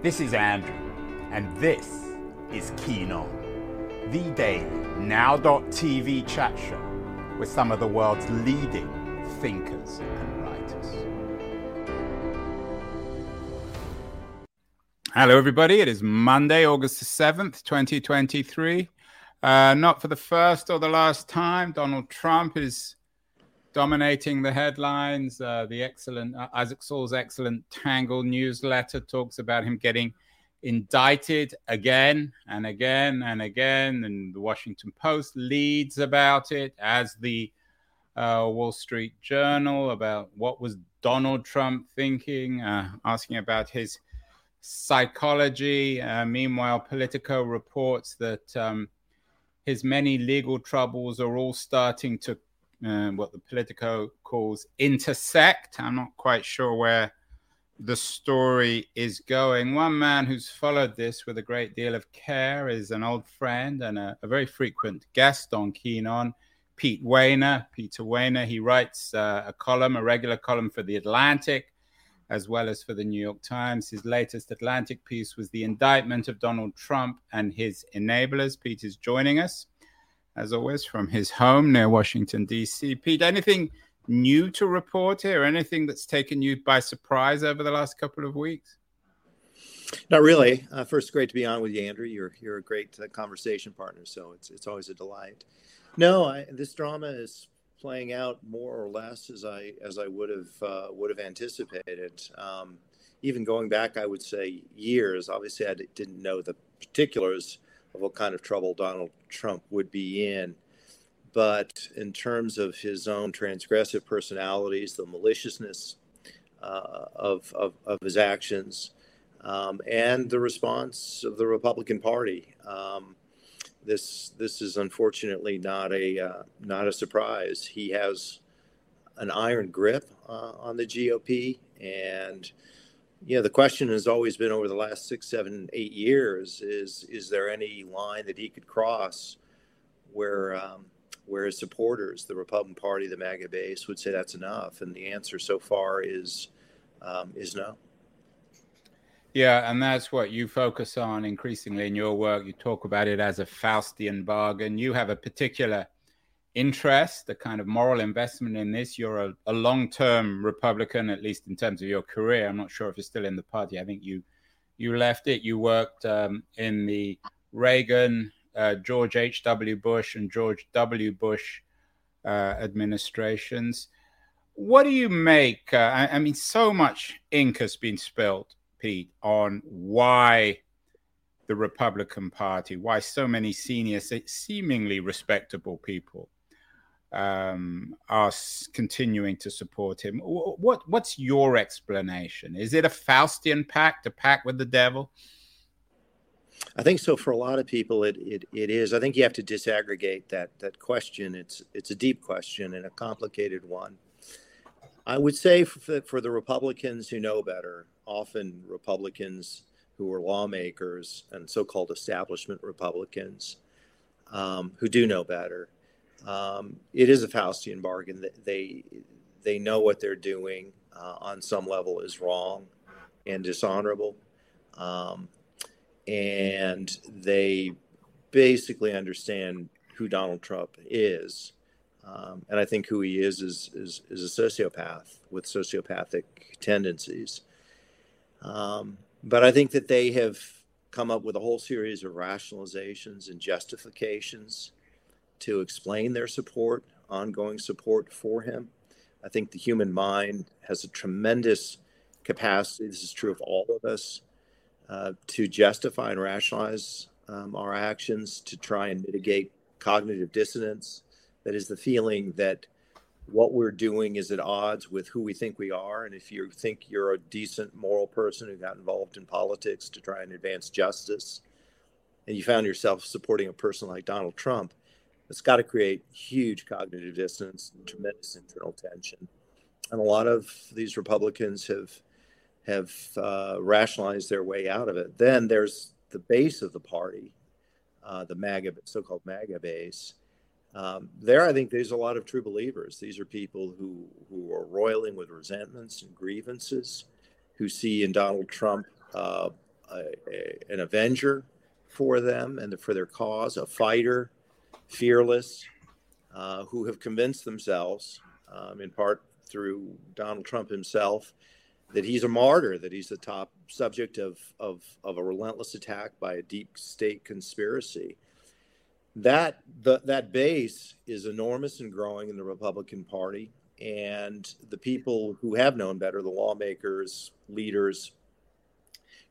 This is Andrew, and this is Keen On, the daily now.tv chat show with some of the world's leading thinkers and writers. Hello, everybody. It is Monday, August the 7th, 2023. Uh, not for the first or the last time, Donald Trump is dominating the headlines. Uh, the excellent uh, Isaac Saul's excellent Tangle newsletter talks about him getting indicted again and again and again, and the Washington Post leads about it as the uh, Wall Street Journal about what was Donald Trump thinking, uh, asking about his psychology. Uh, meanwhile, Politico reports that. Um, his many legal troubles are all starting to uh, what the Politico calls intersect. I'm not quite sure where the story is going. One man who's followed this with a great deal of care is an old friend and a, a very frequent guest on Keen On, Pete Wehner. Peter Wehner, he writes uh, a column, a regular column for The Atlantic, as well as for the New York Times. His latest Atlantic piece was the indictment of Donald Trump and his enablers. Pete is joining us as always, from his home near Washington, D.C. Pete, anything new to report here? Anything that's taken you by surprise over the last couple of weeks? Not really. Uh, first, great to be on with you, Andrew. You're you're a great uh, conversation partner, so it's it's always a delight. No, I, this drama is playing out more or less as I as I would have uh, would have anticipated. Um, even going back, I would say years. Obviously, I d- didn't know the particulars of what kind of trouble Donald Trump would be in. But in terms of his own transgressive personalities, the maliciousness uh, of, of, of, his actions, um, and the response of the Republican Party, um, this this is unfortunately not a uh, not a surprise. He has an iron grip uh, on the GOP, and know, the question has always been over the last six, seven, eight years: is is there any line that he could cross where um, where his supporters, the Republican Party, the MAGA base, would say that's enough? And the answer so far is um, is no. Yeah, and that's what you focus on increasingly in your work. You talk about it as a Faustian bargain. You have a particular interest, a kind of moral investment in this. You're a, a long term Republican, at least in terms of your career. I'm not sure if you're still in the party. I think you you left it. You worked um, in the Reagan, uh, George H.W. Bush, and George W. Bush uh, administrations. What do you make? Uh, I, I mean, so much ink has been spilled, Pete, on why the Republican Party, why so many senior, seemingly respectable people um, are continuing to support him. What what's your explanation? Is it a Faustian pact, a pact with the devil? I think so. For a lot of people, it, it, it is. I think you have to disaggregate that that question. It's it's a deep question and a complicated one. I would say for, for the Republicans who know better, often Republicans who are lawmakers and so-called establishment Republicans um, who do know better, um, it is a Faustian bargain. They they know what they're doing uh, on some level is wrong and dishonorable, um, and they basically understand who Donald Trump is. Um, and I think who he is is, is is a sociopath with sociopathic tendencies. Um, but I think that they have come up with a whole series of rationalizations and justifications to explain their support, ongoing support for him. I think the human mind has a tremendous capacity, this is true of all of us, uh, to justify and rationalize um, our actions, to try and mitigate cognitive dissonance. That is the feeling that what we're doing is at odds with who we think we are. And if you think you're a decent moral person who got involved in politics to try and advance justice, and you found yourself supporting a person like Donald Trump, it's got to create huge cognitive dissonance and tremendous internal tension. And a lot of these Republicans have have uh, rationalized their way out of it. Then there's the base of the party, uh, the MAGA, so-called MAGA base. Um, there, I think there's a lot of true believers. These are people who who are roiling with resentments and grievances, who see in Donald Trump uh, a, a, an avenger for them and for their cause, a fighter, fearless, uh, who have convinced themselves, um, in part through Donald Trump himself, that he's a martyr, that he's the top subject of, of, of a relentless attack by a deep state conspiracy. That, the, that base is enormous and growing in the Republican Party. And the people who have known better, the lawmakers, leaders,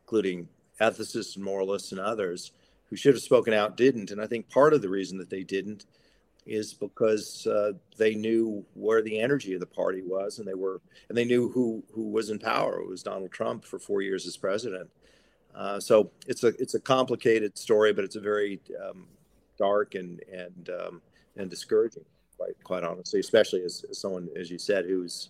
including ethicists and moralists and others who should have spoken out, didn't. And I think part of the reason that they didn't is because uh, they knew where the energy of the party was, and they were, and they knew who who was in power. It was Donald Trump for four years as president. Uh, so it's a it's a complicated story, but it's a very um, dark and and um, and discouraging, quite quite honestly, especially as, as someone, as you said, who's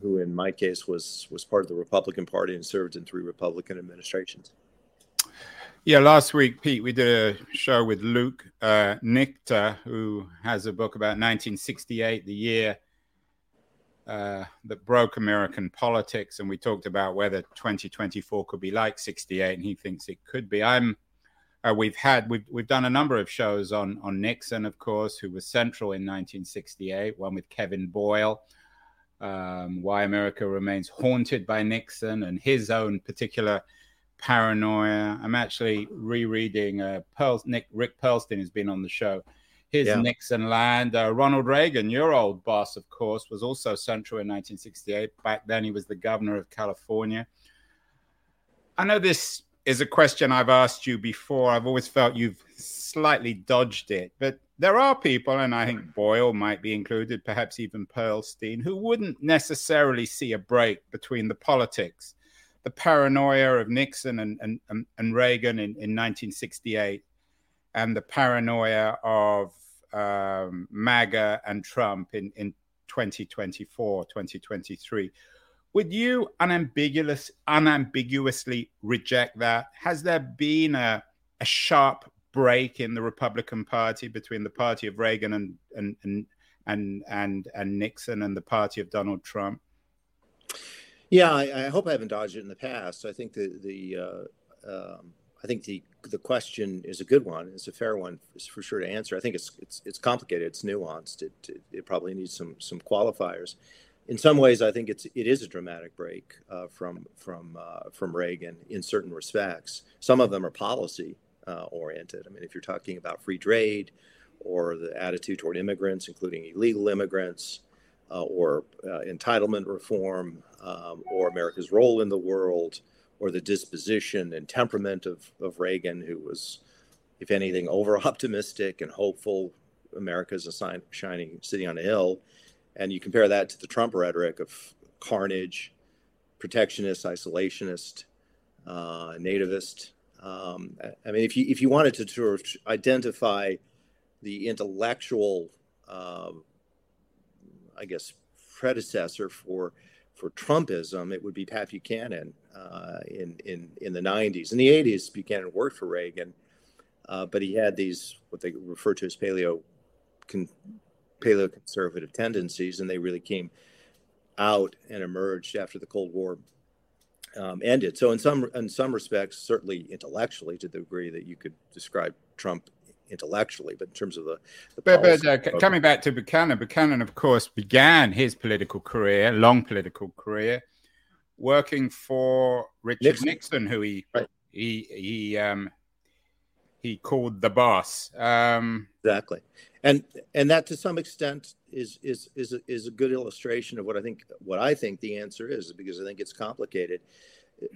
who in my case was was part of the Republican Party and served in three Republican administrations. Yeah, last week, Pete, we did a show with Luke uh, Nichter, who has a book about 1968, the year uh, that broke American politics, and we talked about whether 2024 could be like 68, and he thinks it could be. I'm. Uh, we've had we've we've done a number of shows on on Nixon, of course, who was central in 1968. One with Kevin Boyle, um, why America remains haunted by Nixon, and his own particular paranoia. I'm actually rereading uh, Pearl, Nick Rick Perlstein has been on the show. His yeah. Nixon land. Uh, Ronald Reagan, your old boss, of course, was also central in 1968. Back then, he was the governor of California. I know this is a question I've asked you before. I've always felt you've slightly dodged it, but there are people, and I think Boyle might be included, perhaps even Perlstein, who wouldn't necessarily see a break between the politics the paranoia of Nixon and, and, and Reagan in, in 1968 and the paranoia of um, MAGA and Trump in, in 2024, 2023. Would you unambiguous, unambiguously reject that? Has there been a, a sharp break in the Republican Party between the party of Reagan and, and, and, and, and, and Nixon and the party of Donald Trump? Yeah, I, I, hope I haven't dodged it in the past. I think the the uh, um, I think the the question is a good one. It's a fair one for sure to answer. I think it's it's it's complicated. It's nuanced. It it, it probably needs some some qualifiers. In some ways, I think it's it is a dramatic break uh, from from uh, from Reagan in certain respects. Some of them are policy uh, oriented. I mean, if you're talking about free trade or the attitude toward immigrants, including illegal immigrants, or uh, entitlement reform, um, or America's role in the world, or the disposition and temperament of, of Reagan, who was, if anything, over optimistic and hopeful. America's a sign, shining city on a hill. And you compare that to the Trump rhetoric of carnage, protectionist, isolationist, uh, nativist. Um, I mean, if you if you wanted to sort of identify the intellectual uh, I guess, predecessor for for Trumpism, it would be Pat Buchanan uh, in in in the 90s. In the 80s, Buchanan worked for Reagan, uh, but he had these what they refer to as paleo con, paleo conservative tendencies, and they really came out and emerged after the Cold War um, ended. So in some in some respects, certainly intellectually, to the degree that you could describe Trump intellectually, but in terms of the, the but, but uh, coming back to Buchanan, Buchanan, of course, began his political career, long political career, working for Richard Nixon, Nixon who he right. he he um, he called the boss. Um, exactly, and and that to some extent is is is a, is a good illustration of what I think what I think the answer is because I think it's complicated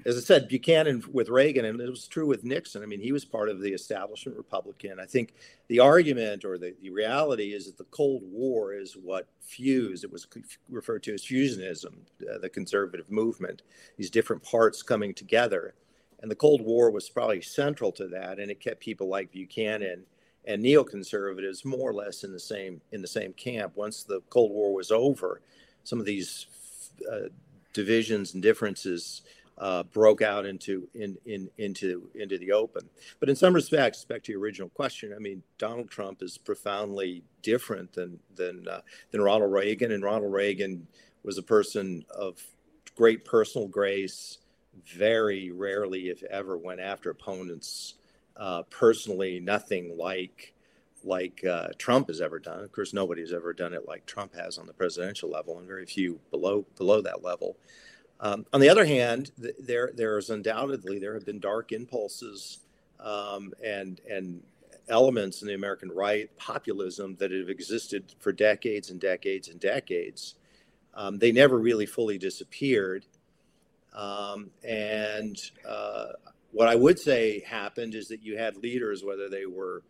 as I said, Buchanan with Reagan, and it was true with Nixon. I mean, he was part of the establishment Republican. I think the argument or the, the reality is that the Cold War is what fused, it was referred to as fusionism, uh, the conservative movement, these different parts coming together. And the Cold War was probably central to that, and it kept people like Buchanan and neoconservatives more or less in the same in the same camp. Once the Cold War was over, some of these uh, divisions and differences uh, broke out into in, in into into the open. But in some respects, back to your original question, I mean, Donald Trump is profoundly different than than uh, than Ronald Reagan, and Ronald Reagan was a person of great personal grace, very rarely, if ever, went after opponents uh, personally. Nothing like like uh, Trump has ever done. Of course, nobody has ever done it like Trump has on the presidential level, and very few below below that level. Um, on the other hand, th- there there is undoubtedly there have been dark impulses um, and and elements in the American right, populism that have existed for decades and decades and decades. Um, they never really fully disappeared. Um, and uh, what I would say happened is that you had leaders, whether they were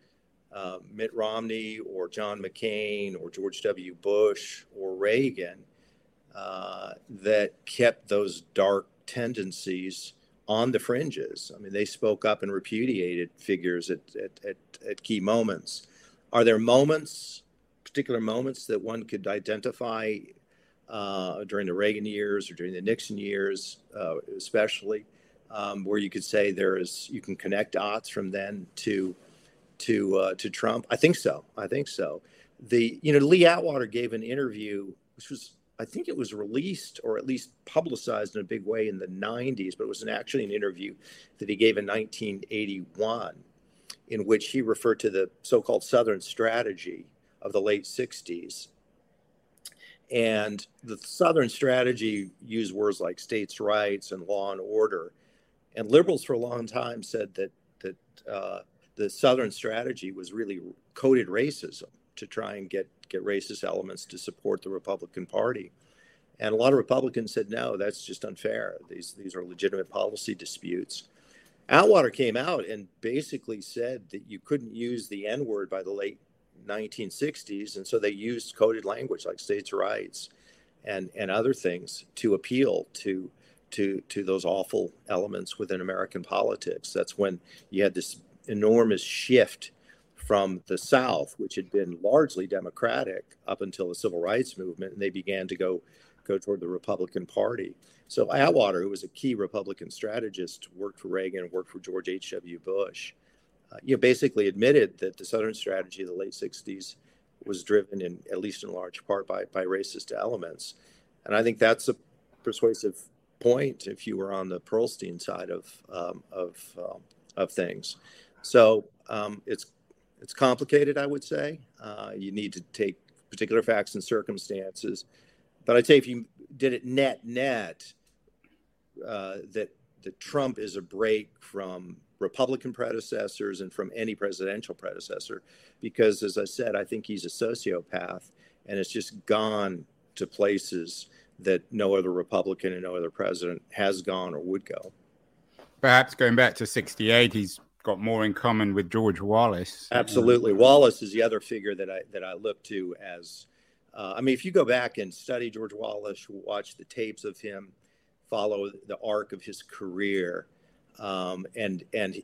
uh, Mitt Romney or John McCain or George W. Bush or Reagan, uh, that kept those dark tendencies on the fringes. I mean, they spoke up and repudiated figures at, at, at, at key moments. Are there moments, particular moments, that one could identify uh, during the Reagan years or during the Nixon years, uh, especially, um, where you could say there is you can connect dots from then to to uh, to Trump? I think so. I think so. The you know Lee Atwater gave an interview, which was I think it was released or at least publicized in a big way in the 90s, but it was an, actually an interview that he gave in 1981 in which he referred to the so called Southern strategy of the late 60s. And the Southern strategy used words like states' rights and law and order. And liberals for a long time said that, that uh, the Southern strategy was really coded racism to try and get get racist elements to support the Republican Party. And a lot of Republicans said, no, that's just unfair. These, these are legitimate policy disputes. Atwater came out and basically said that you couldn't use the N word by the late 1960s. And so they used coded language like states' rights and, and other things to appeal to, to, to those awful elements within American politics. That's when you had this enormous shift from the South, which had been largely Democratic up until the Civil Rights Movement, and they began to go go toward the Republican Party. So Atwater, who was a key Republican strategist, worked for Reagan, worked for George H.W. Bush. Uh, you know, basically admitted that the Southern strategy of the late '60s was driven, in at least in large part, by by racist elements, and I think that's a persuasive point if you were on the Perlstein side of um, of um, of things. So um, it's it's complicated, I would say. Uh, you need to take particular facts and circumstances. But I'd say if you did it net net, uh, that that Trump is a break from Republican predecessors and from any presidential predecessor, because as I said, I think he's a sociopath, and it's just gone to places that no other Republican and no other president has gone or would go. Perhaps going back to '68, he's got more in common with George Wallace. Absolutely, Wallace is the other figure that I that I look to as. Uh, I mean, if you go back and study George Wallace, watch the tapes of him, follow the arc of his career, um, and and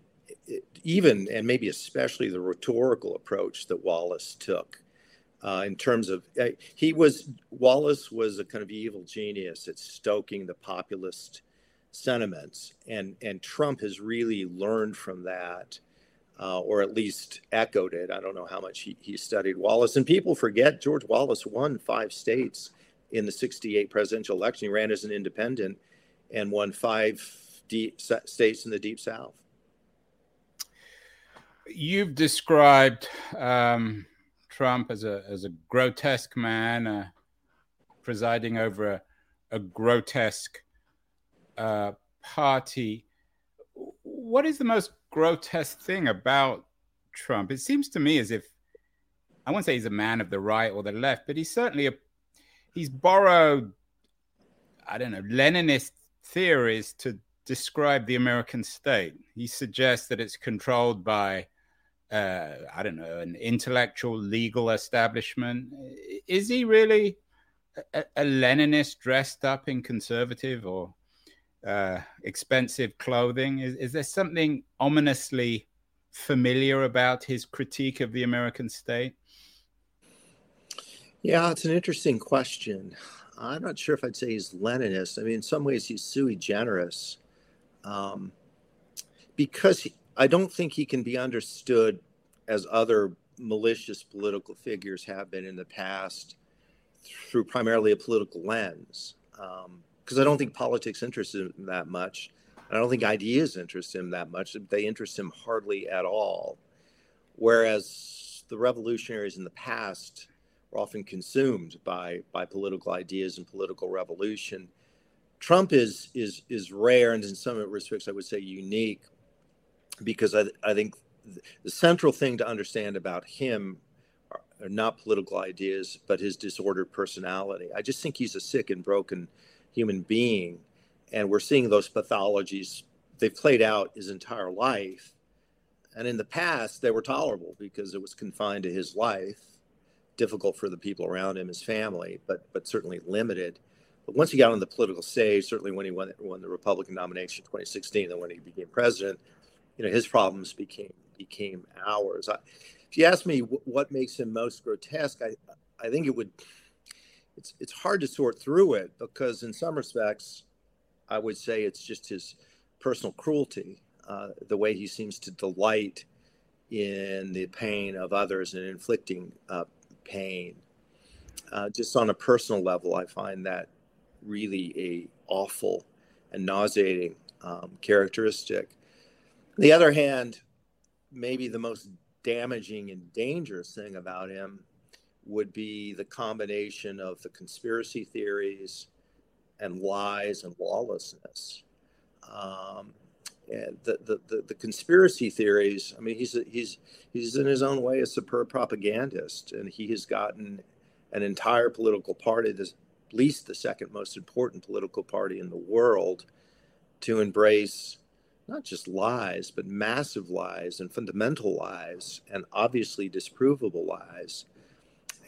even and maybe especially the rhetorical approach that Wallace took. Uh, in terms of uh, he was Wallace was a kind of evil genius at stoking the populist sentiments, and and Trump has really learned from that, uh, or at least echoed it. I don't know how much he, he studied Wallace, and people forget George Wallace won five states in the '68 presidential election. He ran as an independent and won five deep states in the Deep South. You've described um, Trump as a as a grotesque man, uh, presiding over a, a grotesque uh, party. What is the most grotesque thing about Trump? It seems to me as if I won't say he's a man of the right or the left, but he's certainly a he's borrowed I don't know Leninist theories to describe the American state. He suggests that it's controlled by uh, I don't know an intellectual legal establishment. Is he really a, a Leninist dressed up in conservative or uh, expensive clothing. Is, is there something ominously familiar about his critique of the American state? Yeah, it's an interesting question. I'm not sure if I'd say he's Leninist. I mean, in some ways, he's sui generis um, because he, I don't think he can be understood as other malicious political figures have been in the past through primarily a political lens. Um, because I don't think politics interests him that much. I don't think ideas interest him that much. They interest him hardly at all. Whereas the revolutionaries in the past were often consumed by, by political ideas and political revolution. Trump is, is, is rare and in some respects, I would say unique, because I, I think the central thing to understand about him are not political ideas, but his disordered personality. I just think he's a sick and broken human being and we're seeing those pathologies they've played out his entire life. And in the past they were tolerable because it was confined to his life difficult for the people around him his family but but certainly limited. But once he got on the political stage certainly when he won, won the republican nomination in 2016 and when he became president you know his problems became became ours. I, if you ask me what makes him most grotesque i i think it would it's it's hard to sort through it because in some respects I would say it's just his personal cruelty, uh, the way he seems to delight in the pain of others and inflicting uh, pain. Uh, just on a personal level, I find that really a awful and nauseating um, characteristic. On the other hand, maybe the most damaging and dangerous thing about him would be the combination of the conspiracy theories and lies and lawlessness. Um, and the, the, the, the, conspiracy theories, I mean, he's, he's, he's in his own way a superb propagandist, and he has gotten an entire political party, at least the second most important political party in the world, to embrace not just lies, but massive lies and fundamental lies and obviously disprovable lies.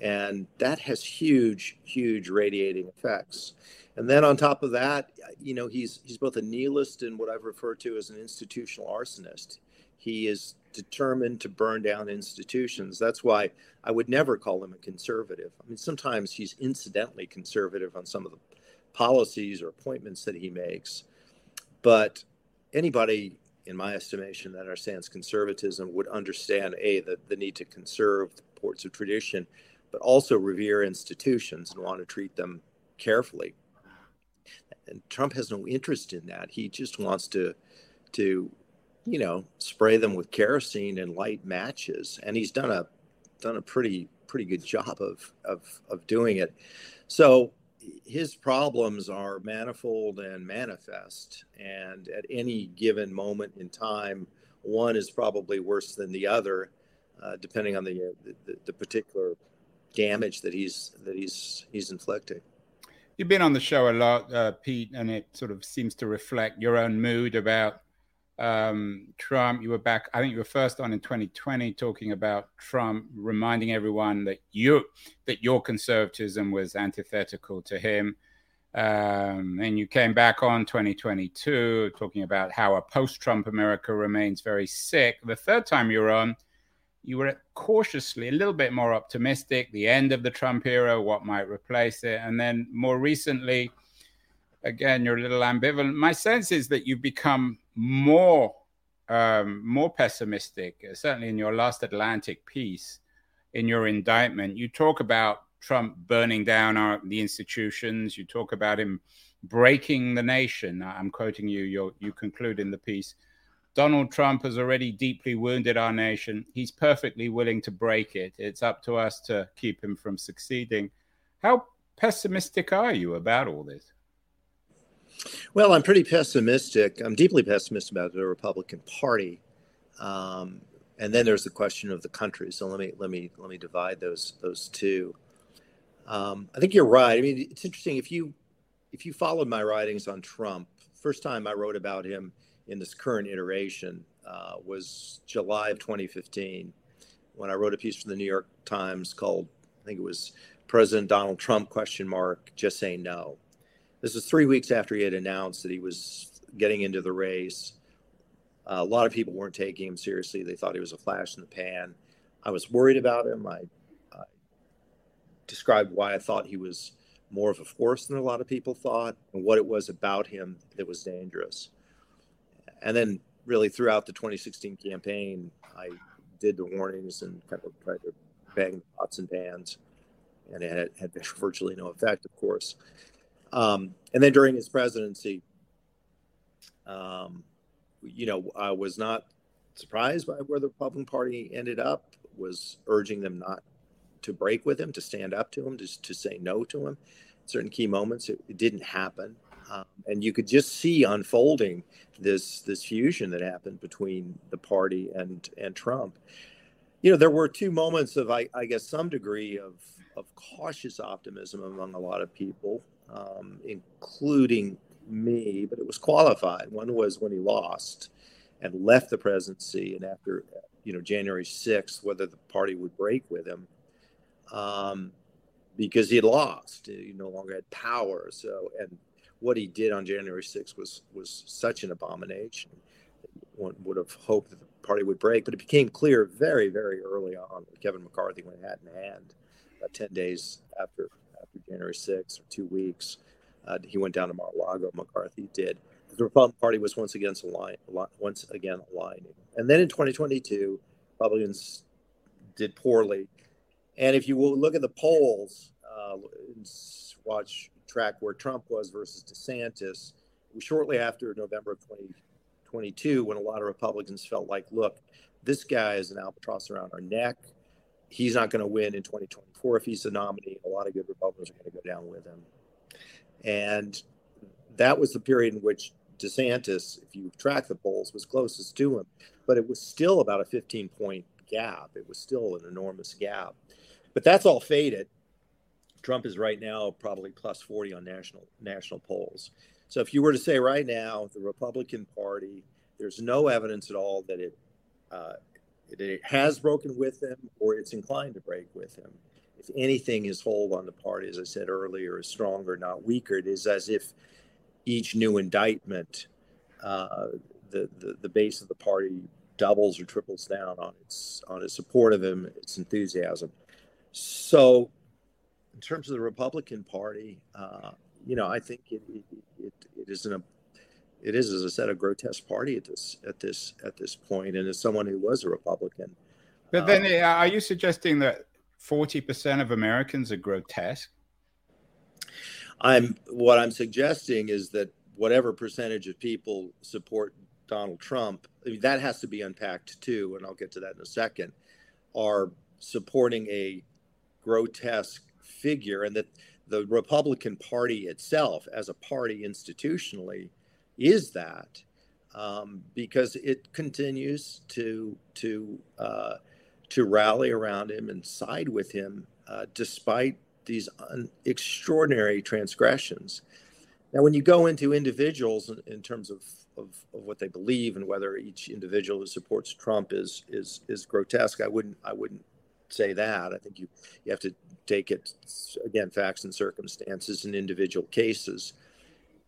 And that has huge, huge radiating effects. And then on top of that, you know, he's he's both a nihilist and what I've referred to as an institutional arsonist. He is determined to burn down institutions. That's why I would never call him a conservative. I mean, sometimes he's incidentally conservative on some of the policies or appointments that he makes. But anybody, in my estimation, that understands conservatism would understand a the, the need to conserve the ports of tradition, but also revere institutions and want to treat them carefully and Trump has no interest in that. He just wants to to you know spray them with kerosene and light matches, and he's done a done a pretty pretty good job of of of doing it. So his problems are manifold and manifest, and at any given moment in time, one is probably worse than the other, uh, depending on the, the the particular damage that he's that he's he's inflicting. You've been on the show a lot, uh, Pete, and it sort of seems to reflect your own mood about um, Trump. You were back, I think you were first on in 2020 talking about Trump, reminding everyone that you that your conservatism was antithetical to him. Um, and you came back on 2022 talking about how a post-Trump America remains very sick. The third time you were on, you were cautiously a little bit more optimistic the end of the trump era what might replace it? And then more recently again you're a little ambivalent. My sense is that you've become more um, more pessimistic uh, certainly in your last atlantic piece in your indictment. You talk about trump burning down our, the institutions. You talk about him breaking the nation. I'm quoting you you conclude in the piece Donald Trump has already deeply wounded our nation. He's perfectly willing to break it. It's up to us to keep him from succeeding. How pessimistic are you about all this? Well, I'm pretty pessimistic. I'm deeply pessimistic about the Republican Party. Um, and then there's the question of the country. So let me let me let me divide those those two. Um, I think you're right. I mean, it's interesting if you if you followed my writings on Trump. First time I wrote about him in this current iteration uh, was July of 2015 when I wrote a piece for the New York Times called I think it was President Donald Trump question mark just say no. This was three weeks after he had announced that he was getting into the race. Uh, a lot of people weren't taking him seriously. They thought he was a flash in the pan. I was worried about him. I, I described why I thought he was more of a force than a lot of people thought and what it was about him that was dangerous and then really throughout the 2016 campaign, I did the warnings and kind of tried to bang pots and pans, and it had, had virtually no effect, of course. Um, and then during his presidency, Um, you know, I was not surprised by where the Republican Party ended up. Was urging them not to break with him, to stand up to him, just to say no to him. Certain key moments, it, it didn't happen, um, and you could just see unfolding this this fusion that happened between the party and and Trump. You know, there were two moments of, I, I guess, some degree of of cautious optimism among a lot of people, um, including me, but it was qualified. One was when he lost and left the presidency, and after you know January sixth, whether the party would break with him, um, because he lost, he no longer had power. So, and what he did on January sixth was was such an abomination. One would have hoped that the party would break, but it became clear very, very early on that Kevin McCarthy went hat in hand, ten days after after January sixth or two weeks uh, he went down to Mar-a-Lago. McCarthy did. The Republican Party was once again align, once again aligning. And then in 2022, Republicans did poorly. And if you will look at the polls, uh, watch track where Trump was versus DeSantis, shortly after November of 2022, when a lot of Republicans felt like, look, this guy is an albatross around our neck. He's not going to win in 2024 if he's the nominee. A lot of good Republicans are going to go down with him. And that was the period in which DeSantis, if you track the polls, was closest to him. But it was still about a 15 point gap. It was still an enormous gap. But that's all faded. Trump is right now probably plus 40 on national national polls. So if you were to say right now, the Republican Party, there's no evidence at all that it, uh, it has broken with him or it's inclined to break with him if anything, his hold on the party, as I said earlier, is stronger, not weaker. It is as if each new indictment, uh, the, the the base of the party doubles or triples down on its on its support of him, its enthusiasm. So, in terms of the Republican Party, uh, you know, I think it it, it, it is an it is, as I said, a grotesque party at this at this at this point. And as someone who was a Republican, but then, uh, are you suggesting that 40% of Americans are grotesque? I'm what I'm suggesting is that whatever percentage of people support Donald Trump, I mean, that has to be unpacked too, and I'll get to that in a second, are supporting a grotesque figure, and that the Republican Party itself, as a party institutionally, is that um, because it continues to to uh, to rally around him and side with him uh, despite these un- extraordinary transgressions. Now, when you go into individuals in, in terms of, of, of, what they believe and whether each individual who supports Trump is is is grotesque, I wouldn't I wouldn't say that. I think you you have to take it again facts and circumstances and individual cases.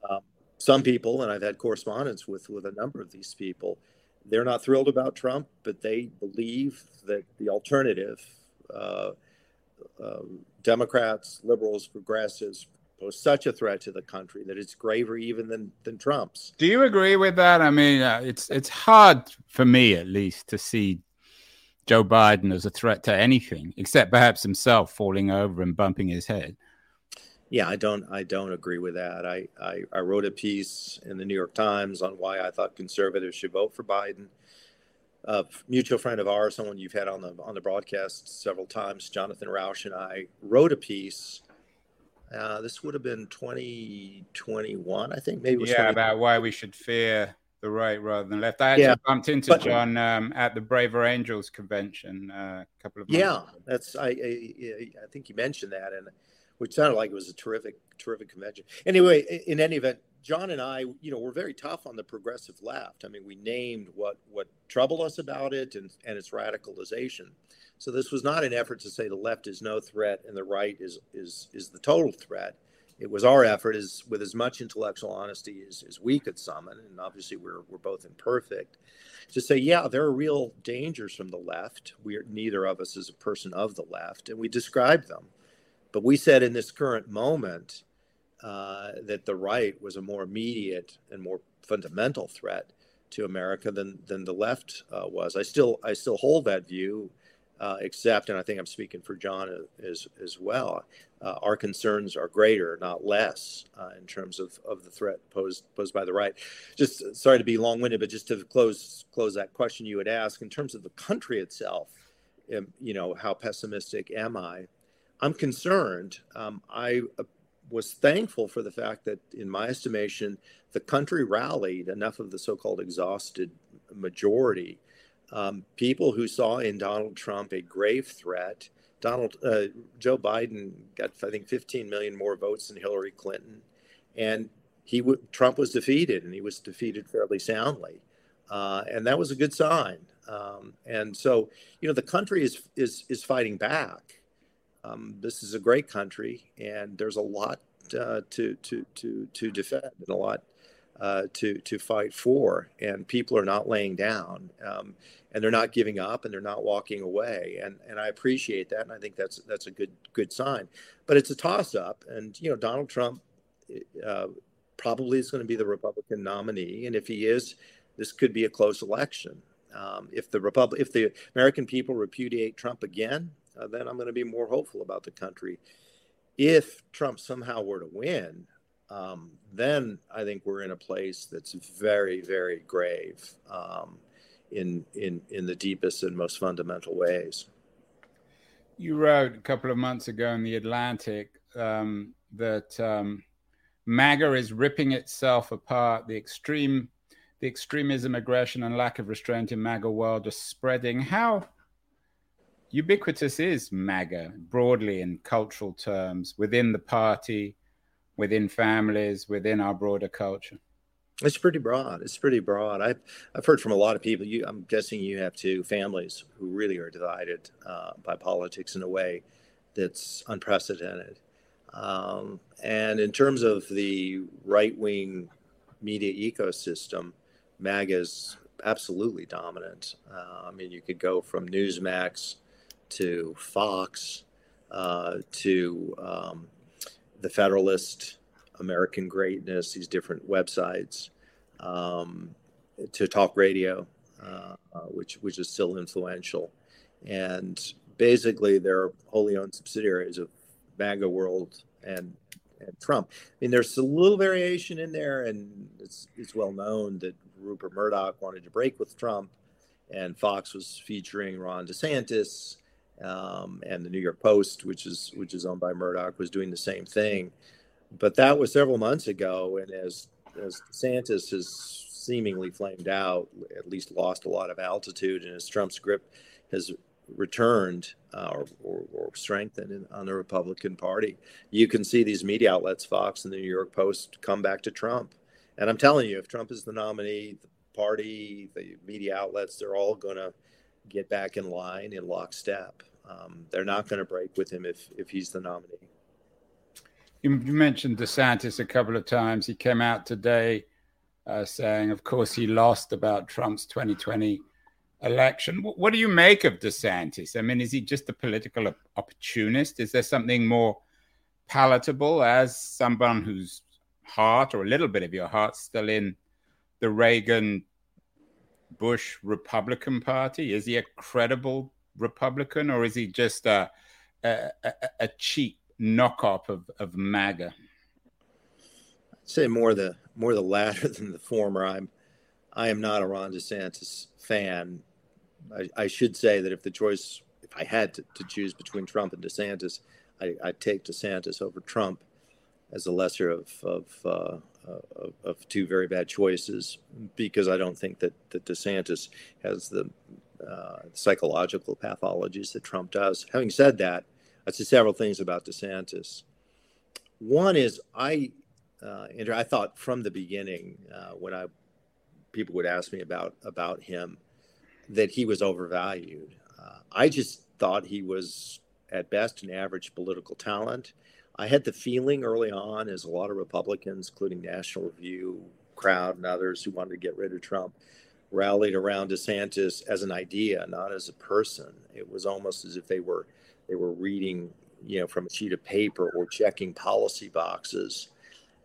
Um, some people, and I've had correspondence with with a number of these people, they're not thrilled about Trump, but they believe that the alternative, uh, uh, Democrats, liberals, progressives, pose such a threat to the country that it's graver even than than Trump's. Do you agree with that? I mean, uh, it's it's hard for me at least to see Joe Biden as a threat to anything except perhaps himself falling over and bumping his head. Yeah, I don't I don't agree with that. I, I, I wrote a piece in the New York Times on why I thought conservatives should vote for Biden. A mutual friend of ours, someone you've had on the on the broadcast several times, Jonathan Rauch and I wrote a piece. Uh, this would have been 2021, I think. Maybe yeah, about why we should fear the right rather than left. I actually yeah, bumped into but, John um, at the Braver Angels convention uh, a couple of months yeah, ago. that's I, I I think you mentioned that and which sounded like it was a terrific, terrific convention. Anyway, in any event, John and I, you know, we're very tough on the progressive left. I mean, we named what what troubled us about it and and its radicalization. So this was not an effort to say the left is no threat and the right is is is the total threat. It was our effort, is with as much intellectual honesty as, as we could summon, and obviously we're we're both imperfect, to say, yeah, there are real dangers from the left. We are neither of us is a person of the left, and we describe them. But we said in this current moment uh, that the right was a more immediate and more fundamental threat to America than than the left uh, was. I still I still hold that view. Uh, except, and I think I'm speaking for John as as well. Uh, our concerns are greater, not less, uh, in terms of, of the threat posed posed by the right. Just sorry to be long winded, but just to close close that question you had asked in terms of the country itself, um, you know, how pessimistic am I? I'm concerned. Um, I uh, was thankful for the fact that, in my estimation, the country rallied enough of the so-called exhausted majority um, people who saw in Donald Trump a grave threat. Donald uh, Joe Biden got I think 15 million more votes than Hillary Clinton, and he w- Trump was defeated, and he was defeated fairly soundly, uh, and that was a good sign. Um, and so, you know, the country is is is fighting back. Um, this is a great country, and there's a lot uh, to to to to defend and a lot uh, to to fight for, and people are not laying down, um, and they're not giving up, and they're not walking away, and and I appreciate that, and I think that's that's a good good sign. But it's a toss up, and you know Donald Trump uh, probably is going to be the Republican nominee, and if he is, this could be a close election. Um, if the Republic, if the American people repudiate Trump again, uh, then I'm going to be more hopeful about the country. If Trump somehow were to win, um, then I think we're in a place that's very, very grave um, in in in the deepest and most fundamental ways. You wrote a couple of months ago in the Atlantic um, that um, MAGA is ripping itself apart. The extreme, the extremism, aggression, and lack of restraint in MAGA world are spreading. How ubiquitous is MAGA broadly in cultural terms within the party? Within families, within our broader culture? It's pretty broad. It's pretty broad. I've I've heard from a lot of people. You, I'm guessing you have two families who really are divided uh, by politics in a way that's unprecedented. Um, and in terms of the right wing media ecosystem, MAGA is absolutely dominant. Uh, I mean, you could go from Newsmax to Fox uh, to um, the Federalist, American Greatness, these different websites, um, to talk radio, uh, uh, which which is still influential, and basically they're wholly owned subsidiaries of MAGA World and and Trump. I mean, there's a little variation in there, and it's it's well known that Rupert Murdoch wanted to break with Trump, and Fox was featuring Ron DeSantis um, and the New York Post, which is which is owned by Murdoch, was doing the same thing. But that was several months ago, and as as DeSantis has seemingly flamed out, at least lost a lot of altitude, and as Trump's grip has returned uh, or, or, or, strengthened in, on the Republican Party, you can see these media outlets, Fox and the New York Post, come back to Trump. And I'm telling you, if Trump is the nominee, the party, the media outlets, they're all going to get back in line in lockstep. Um, they're not going to break with him if if he's the nominee. You, mentioned DeSantis a couple of times. He came out today uh, saying, of course, he lost about Trump's 2020 election. What, what do you make of DeSantis? I mean, is he just a political opportunist? Is there something more palatable as someone whose heart or a little bit of your heart still in the Reagan Bush Republican Party? Is he a credible Republican, or is he just a a, a cheap knockoff of, of MAGA? I'd say more the more the latter than the former. I'm I am not a Ron DeSantis fan. I, I should say that if the choice, if I had to, to choose between Trump and DeSantis, I, would take DeSantis over Trump as the lesser of of, uh, of, of two very bad choices because I don't think that that DeSantis has the uh, psychological pathologies that Trump does. Having said that, I'd say several things about DeSantis. One is I, uh, Andrew, I thought from the beginning uh, when I people would ask me about about him that he was overvalued. Uh, I just thought he was at best an average political talent. I had the feeling early on, as a lot of Republicans, including National Review, crowd, and others who wanted to get rid of Trump, rallied around DeSantis as an idea, not as a person. It was almost as if they were they were reading, you know, from a sheet of paper or checking policy boxes.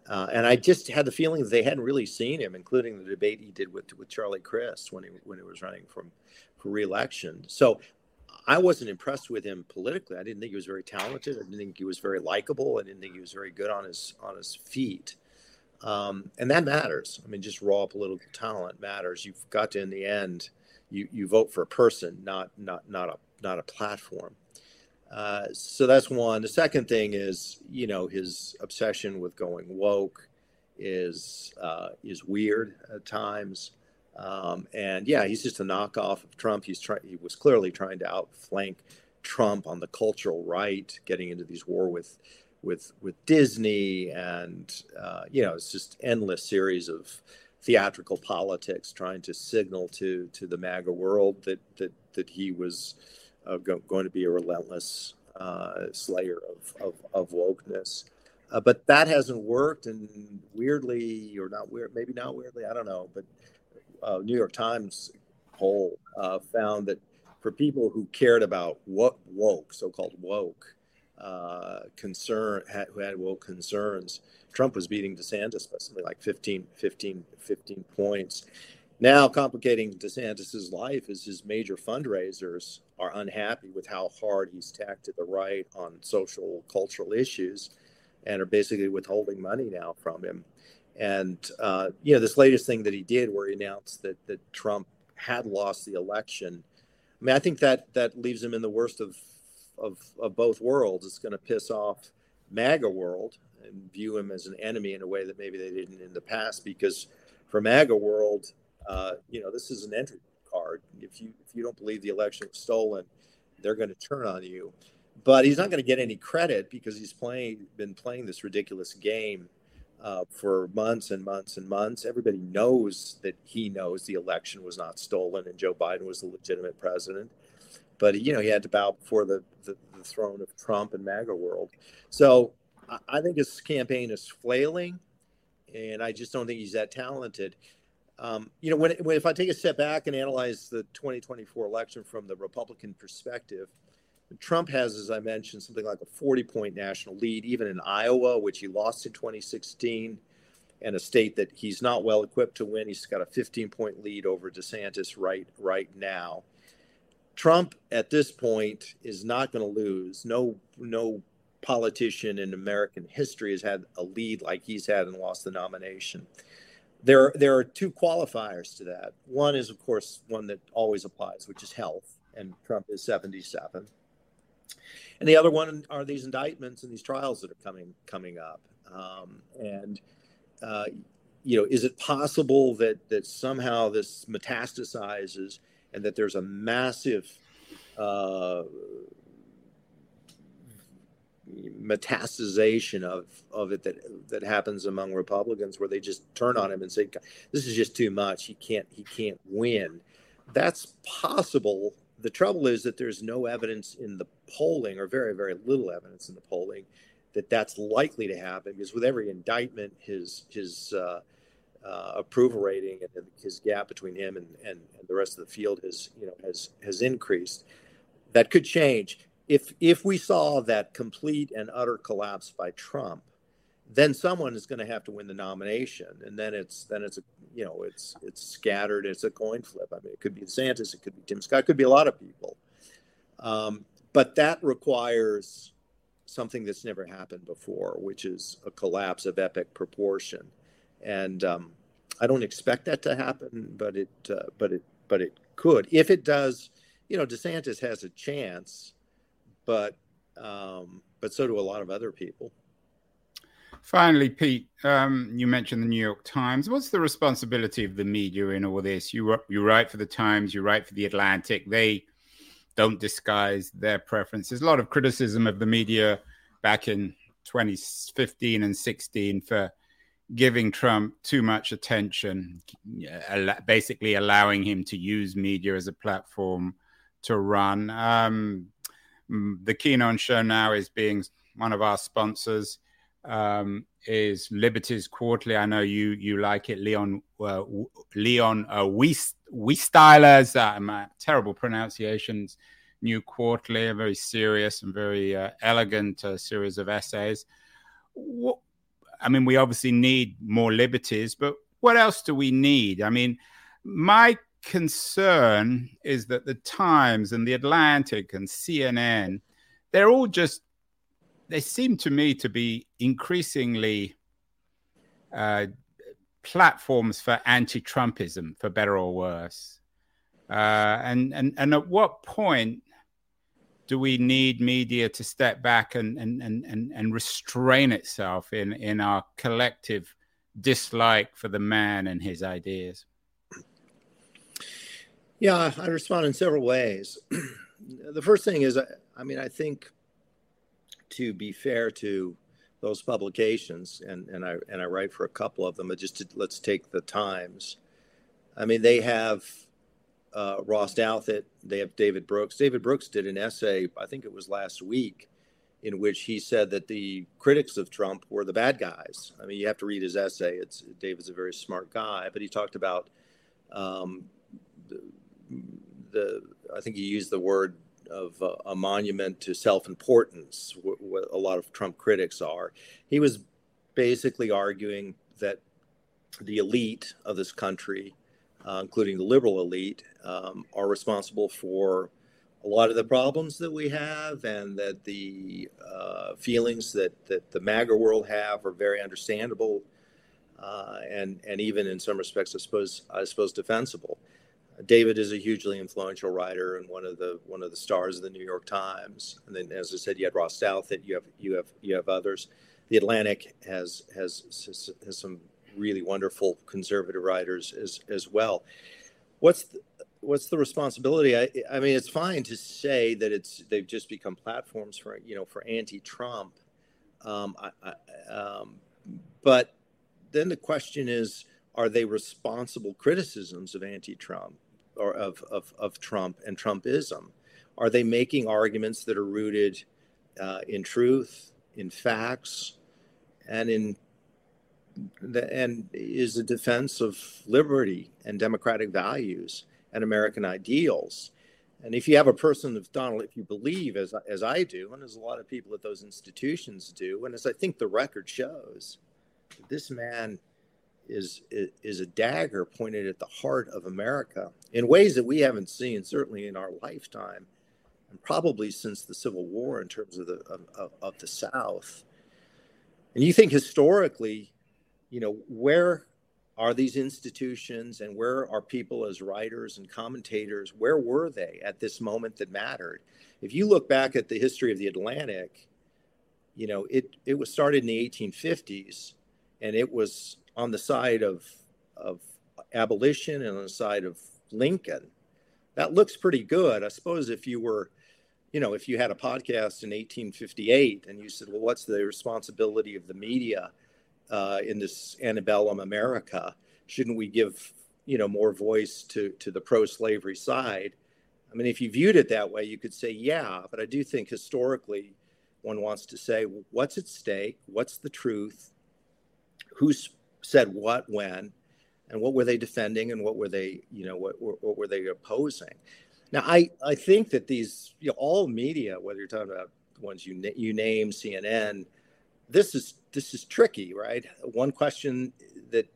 Uh, and I just had the feeling that they hadn't really seen him, including the debate he did with with Charlie Crist when he when he was running from for reelection. So I wasn't impressed with him politically. I didn't think he was very talented. I didn't think he was very likable. I didn't think he was very good on his on his feet. Um, and that matters. I mean, just raw political talent matters. You've got to, in the end, you, you vote for a person, not not not a not a platform. Uh, so that's one. The second thing is, you know, his obsession with going woke is uh, is weird at times. Um, and yeah, he's just a knockoff of Trump. He's trying. He was clearly trying to outflank Trump on the cultural right, getting into these war with with with Disney, and uh, you know, it's just endless series of theatrical politics, trying to signal to to the MAGA world that that that he was uh, go, going to be a relentless uh, slayer of of, of wokeness. Uh, but that hasn't worked, and weirdly, or not weird, maybe not weirdly, I don't know. But uh, New York Times poll uh, found that for people who cared about what woke, so-called woke, uh, concern had, who had woke concerns, Trump was beating DeSantis by something like 15, 15, 15 points. Now, complicating DeSantis's life is his major fundraisers are unhappy with how hard he's tacked to the right on social cultural issues, and are basically withholding money now from him. And uh, you know, this latest thing that he did, where he announced that that Trump had lost the election. I mean, I think that that leaves him in the worst of of, of both worlds. It's going to piss off MAGA world and view him as an enemy in a way that maybe they didn't in the past. Because for MAGA world, uh, you know, this is an entry card. If you if you don't believe the election was stolen, they're going to turn on you. But he's not going to get any credit because he's playing been playing this ridiculous game uh, for months and months and months. Everybody knows that he knows the election was not stolen and Joe Biden was the legitimate president but you know he had to bow before the, the, the throne of Trump and MAGA world. So I think his campaign is flailing, and I just don't think he's that talented. Um, you know, when, when if I take a step back and analyze the 2024 election from the Republican perspective, Trump has, as I mentioned, something like a 40 point national lead, even in Iowa, which he lost in 2016, and a state that he's not well equipped to win. He's got a 15 point lead over DeSantis right right now. Trump at this point is not going to lose. No, no politician in American history has had a lead like he's had and lost the nomination. There, there are two qualifiers to that. One is, of course, one that always applies, which is health, and Trump is 77. And the other one are these indictments and these trials that are coming coming up. Um, and uh, you know, is it possible that that somehow this metastasizes and that there's a massive uh, metastasization of of it that that happens among Republicans where they just turn on him and say this is just too much he can't he can't win that's possible the trouble is that there's no evidence in the polling or very very little evidence in the polling that that's likely to happen because with every indictment his his uh, uh, approval rating and his gap between him and, and, and, the rest of the field has you know has has increased. That could change if if we saw that complete and utter collapse by Trump. Then someone is going to have to win the nomination, and then it's then it's a you know it's it's scattered. It's a coin flip. I mean, it could be DeSantis, it could be Tim Scott, it could be a lot of people. Um, but that requires something that's never happened before, which is a collapse of epic proportion and um, I don't expect that to happen, but it uh, but it but it could. If it does, you know, DeSantis has a chance, but um, but so do a lot of other people. Finally, Pete, um, you mentioned the New York Times. What's the responsibility of the media in all this? You you write for the Times, you write for the Atlantic. They don't disguise their preferences. A lot of criticism of the media back in 2015 and 16 for giving Trump too much attention, basically allowing him to use media as a platform to run. Um, the Keen Show now is being one of our sponsors. Um, is Liberties Quarterly. I know you you like it, Leon uh, Leon uh, Wieseltier's uh, terrible pronunciations. New Quarterly, a very serious and very uh, elegant uh, series of essays. What, I mean, we obviously need more liberties, but what else do we need? I mean, my concern is that the Times and the Atlantic and CNN, they're all just, they seem to me to be increasingly uh, platforms for anti Trumpism, for better or worse. Uh, and, and, and at what point do we need media to step back and, and, and, and, restrain itself in, in our collective dislike for the man and his ideas? Yeah, I respond in several ways. the first thing is, I mean, I think to be fair to those publications, and, and I and I write for a couple of them, but just to, let's take the Times. I mean, they have uh, Ross Douthat, they have David Brooks. David Brooks did an essay, I think it was last week, in which he said that the critics of Trump were the bad guys. I mean, you have to read his essay. It's David's a very smart guy, but he talked about um, the, the, I think he used the word of uh, a monument to self-importance. What a lot of Trump critics are. He was basically arguing that the elite of this country, uh, including the liberal elite, um, are responsible for a lot of the problems that we have, and that the uh, feelings that that the MAGA world have are very understandable, uh, and and even in some respects, I suppose I suppose defensible. David is a hugely influential writer and one of the one of the stars of the New York Times. And then, as I said, you had Ross Douthat. You have you have you have others. The Atlantic has has has some really wonderful conservative writers as as well. What's the, what's the responsibility? I I mean, it's fine to say that it's they've just become platforms for you know for anti-Trump, um, I, I, um, but then the question is are they responsible criticisms of anti-Trump or of, of, of Trump and Trumpism? Are they making arguments that are rooted uh, in truth, in facts, and in the, and is a defense of liberty and democratic values and American ideals? And if you have a person of Donald, if you believe, as, as I do, and as a lot of people at those institutions do, and as I think the record shows, this man is, is a dagger pointed at the heart of America in ways that we haven't seen, certainly in our lifetime, and probably since the Civil War in terms of the of, of the South. And you think historically, you know, where are these institutions and where are people as writers and commentators? Where were they at this moment that mattered? If you look back at the history of the Atlantic, you know, it, it was started in the 1850s and it was on the side of of abolition and on the side of Lincoln. That looks pretty good. I suppose if you were, you know, if you had a podcast in 1858 and you said, well, what's the responsibility of the media uh, in this antebellum America? Shouldn't we give, you know, more voice to to the pro-slavery side? I mean, if you viewed it that way, you could say, yeah. But I do think historically, one wants to say, what's at stake? What's the truth? Who's said what when and what were they defending and what were they you know what, what were they opposing? Now i i think that these you know, all media whether you're talking about the ones you you name cnn this is this is tricky right? One question that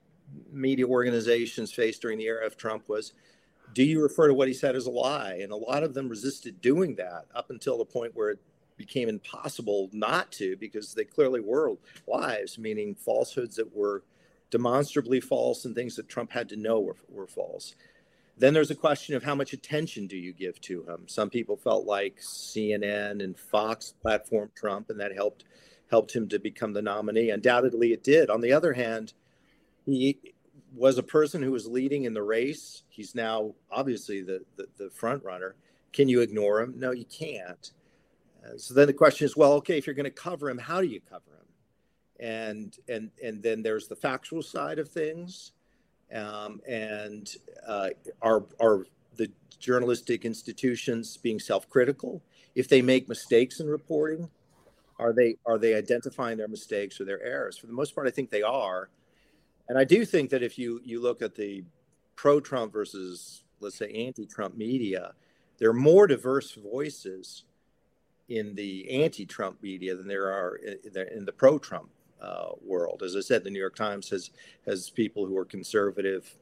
media organizations faced during the era of trump was do you refer to what he said as a lie? And a lot of them resisted doing that up until the point where it became impossible not to because they clearly were lies meaning falsehoods that were demonstrably false and things that Trump had to know were, were false. Then there's a question of how much attention do you give to him? Some people felt like CNN and Fox platformed Trump, and that helped helped him to become the nominee. Undoubtedly, it did. On the other hand, he was a person who was leading in the race. He's now obviously the the, the front runner. Can you ignore him? No, you can't. Uh, so then the question is, well, okay, if you're going to cover him, how do you cover him? And and and then there's the factual side of things, um, and uh, are are the journalistic institutions being self-critical? If they make mistakes in reporting, are they are they identifying their mistakes or their errors? For the most part, I think they are, and I do think that if you you look at the pro-Trump versus let's say anti-Trump media, there are more diverse voices in the anti-Trump media than there are in the pro-Trump uh, world. As I said, the New York Times has has people who are conservative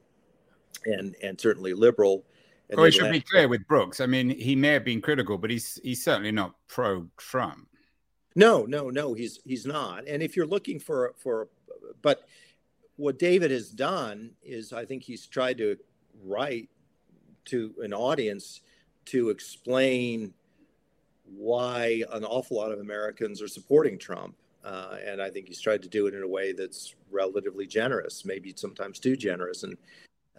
and and certainly liberal. And well, we should be clear with Brooks. I mean, he may have been critical, but he's he's certainly not pro-Trump. No, no, no, he's he's not. And if you're looking for for, but what David has done is, I think he's tried to write to an audience to explain why an awful lot of Americans are supporting Trump. Uh, and I think he's tried to do it in a way that's relatively generous, maybe sometimes too generous. And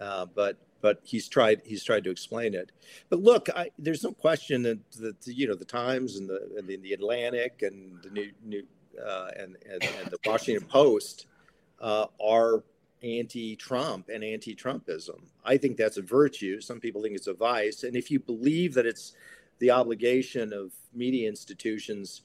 uh, but but he's tried he's tried to explain it. But look, I, there's no question that, that you know the Times and the and the, the Atlantic and the new new uh, and, and, and the Washington Post uh, are anti-Trump and anti-Trumpism. I think that's a virtue. Some people think it's a vice. And if you believe that it's the obligation of media institutions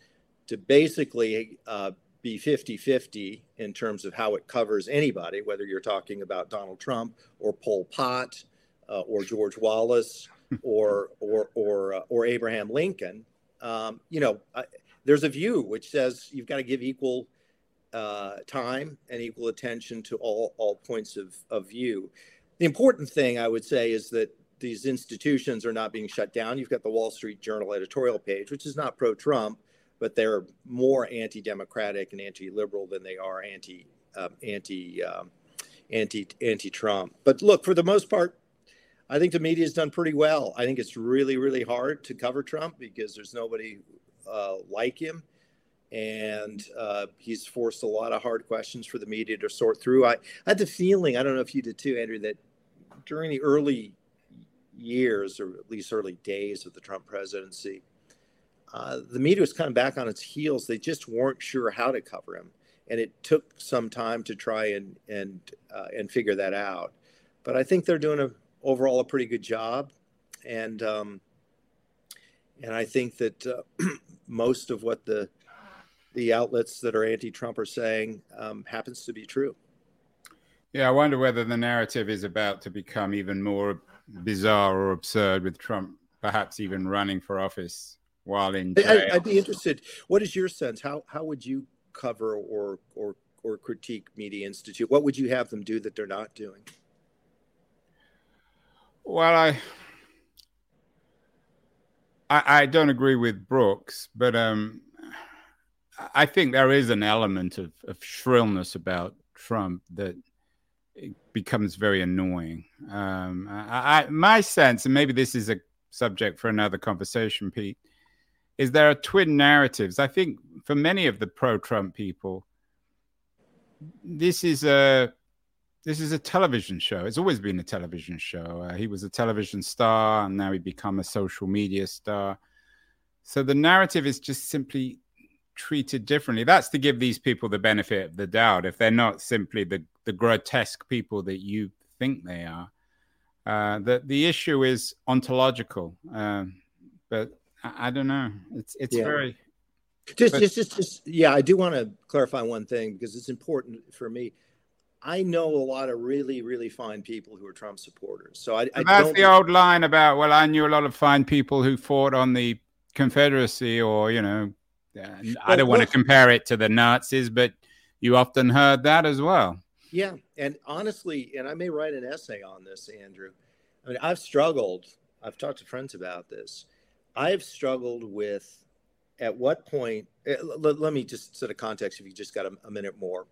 to basically uh, be 50 50 in terms of how it covers anybody, whether you're talking about Donald Trump or Pol Pot uh, or George Wallace or, or, or, uh, or Abraham Lincoln. Um, you know, there's a view which says you've got to give equal uh, time and equal attention to all, all points of, of view. The important thing I would say is that these institutions are not being shut down. You've got the Wall Street Journal editorial page, which is not pro Trump, but they're more anti-democratic and anti-liberal than they are anti um, anti um, anti anti-Trump. But look, for the most part, I think the media has done pretty well. I think it's really really hard to cover Trump because there's nobody uh, like him, and uh, he's forced a lot of hard questions for the media to sort through. I, I had the feeling, I don't know if you did too, Andrew, that during the early years, or at least early days of the Trump presidency, uh, the media was kind of back on its heels. They just weren't sure how to cover him, and it took some time to try and and uh, and figure that out. But I think they're doing a overall a pretty good job, and um, and I think that uh, most of what the the outlets that are anti-Trump are saying um, happens to be true. Yeah, I wonder whether the narrative is about to become even more bizarre or absurd with Trump, perhaps even running for office while in jail. I, would be interested. What is your sense? How how would you cover or or or critique Media Institute? What would you have them do that they're not doing? Well, I I, I don't agree with Brooks, but um, I think there is an element of, of shrillness about Trump that becomes very annoying. Um, I, I, my sense, and maybe this is a subject for another conversation, Pete, is there are twin narratives. I think for many of the pro-Trump people, this is a this is a television show. It's always been a television show. Uh, he was a television star, and now he become a social media star. So the narrative is just simply treated differently. That's to give these people the benefit of the doubt. If they're not simply the the grotesque people that you think they are, uh, the the issue is ontological. Uh, but I, I don't know. It's it's yeah. very just, but, just just just yeah. I do want to clarify one thing because it's important for me. I know a lot of really, really fine people who are Trump supporters. So I, I that's the old line about well, I knew a lot of fine people who fought on the Confederacy, or you know, I don't want to compare it to the Nazis, but you often heard that as well. Yeah, and honestly, and I may write an essay on this, Andrew. I mean, I've struggled. I've talked to friends about this. I've struggled with at what point. Eh, let, let me just set a context. If you just got a, a minute more,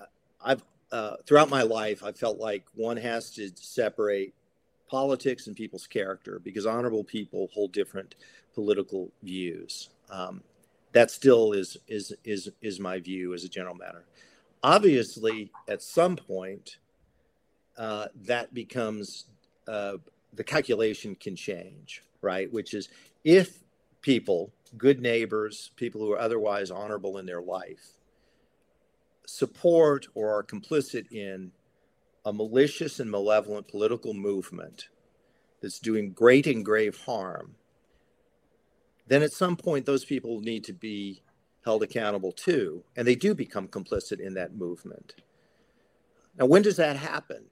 uh, I've uh, throughout my life, I felt like one has to separate politics and people's character because honorable people hold different political views. Um, that still is is is is my view as a general matter. Obviously, at some point, uh, that becomes uh, the calculation can change right? Which is if people, good neighbors, people who are otherwise honorable in their life, support or are complicit in a malicious and malevolent political movement that's doing great and grave harm, then at some point those people need to be held accountable too. And they do become complicit in that movement. Now, when does that happen?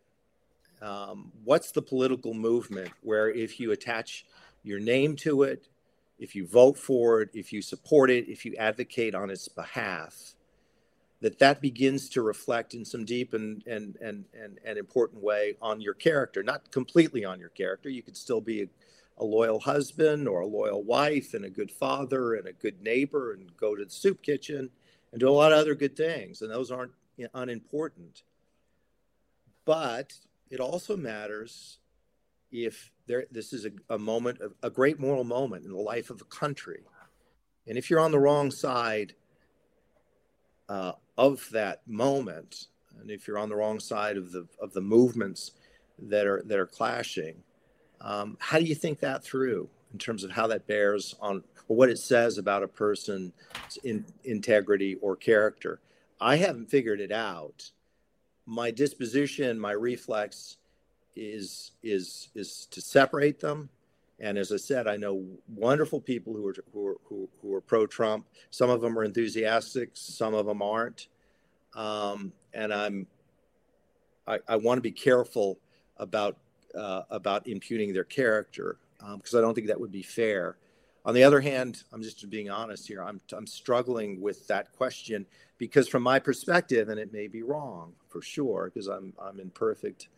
Um, what's the political movement where if you attach your name to it, if you vote for it, if you support it, if you advocate on its behalf, that that begins to reflect in some deep and, and, and, and, and important way on your character, not completely on your character. You could still be a, a loyal husband or a loyal wife and a good father and a good neighbor and go to the soup kitchen and do a lot of other good things. And those aren't unimportant. But it also matters if there, this is a, a moment, of, a great moral moment in the life of a country. And if you're on the wrong side uh, of that moment, and if you're on the wrong side of the of the movements that are that are clashing, um, how do you think that through in terms of how that bears on or what it says about a person's in, integrity or character? I haven't figured it out. My disposition, my reflex is is is to separate them. And as I said, I know wonderful people who are who are who, who are pro-Trump. Some of them are enthusiastic, some of them aren't. Um, and I'm I, I want to be careful about uh, about impugning their character because um, I don't think that would be fair. On the other hand, I'm just being honest here. I'm I'm struggling with that question because from my perspective, and it may be wrong for sure, because I'm I'm imperfect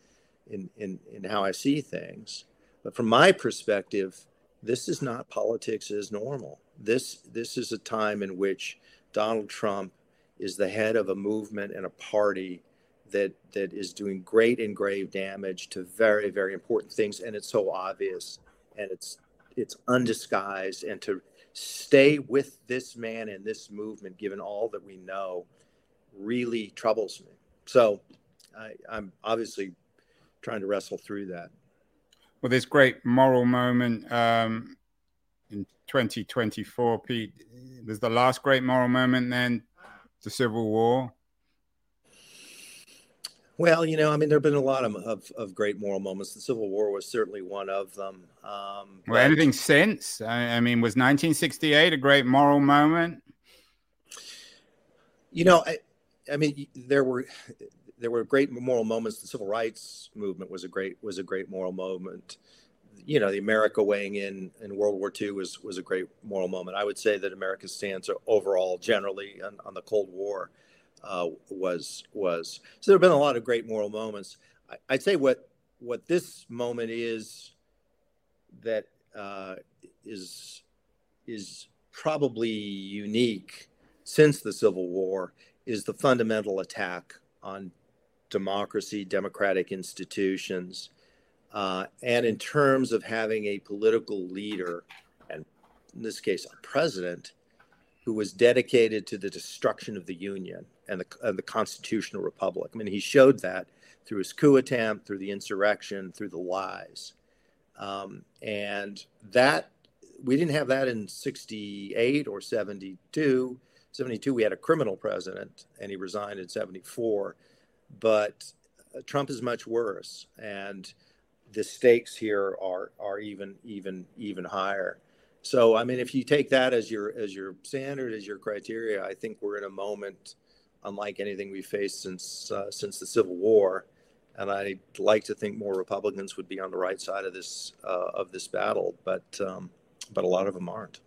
in, in, in how I see things. But from my perspective, this is not politics as normal. This this is a time in which Donald Trump is the head of a movement and a party that that is doing great and grave damage to very very important things, and it's so obvious and it's it's undisguised. And to stay with this man and this movement, given all that we know, really troubles me. So I, I'm obviously trying to wrestle through that. Well, this great moral moment um, in 2024, Pete, was the last great moral moment then the Civil War? Well, you know, I mean, there have been a lot of, of, of, great moral moments. The Civil War was certainly one of them. Um, well, anything since? I, I, mean, was 1968 a great moral moment? You know, I, I mean, there were there were great moral moments. The civil rights movement was a great was a great moral moment. You know, the America weighing in in World War II was was a great moral moment. I would say that America's stance overall, generally, on, on the Cold War, uh, was was so. There have been a lot of great moral moments. I, I'd say what what this moment is that uh, is is probably unique since the Civil War is the fundamental attack on democracy, democratic institutions, uh, and in terms of having a political leader, and in this case, a president, who was dedicated to the destruction of the Union and the, and the constitutional republic. I mean, he showed that through his coup attempt, through the insurrection, through the lies. Um, and that, we didn't have that in 68 or 72. 72, we had a criminal president, and he resigned in 74 but uh, Trump is much worse, and the stakes here are are even even even higher. So I mean, if you take that as your as your standard as your criteria, I think we're in a moment unlike anything we've faced since uh, since the Civil War, and I'd like to think more Republicans would be on the right side of this uh, of this battle, but um, but a lot of them aren't.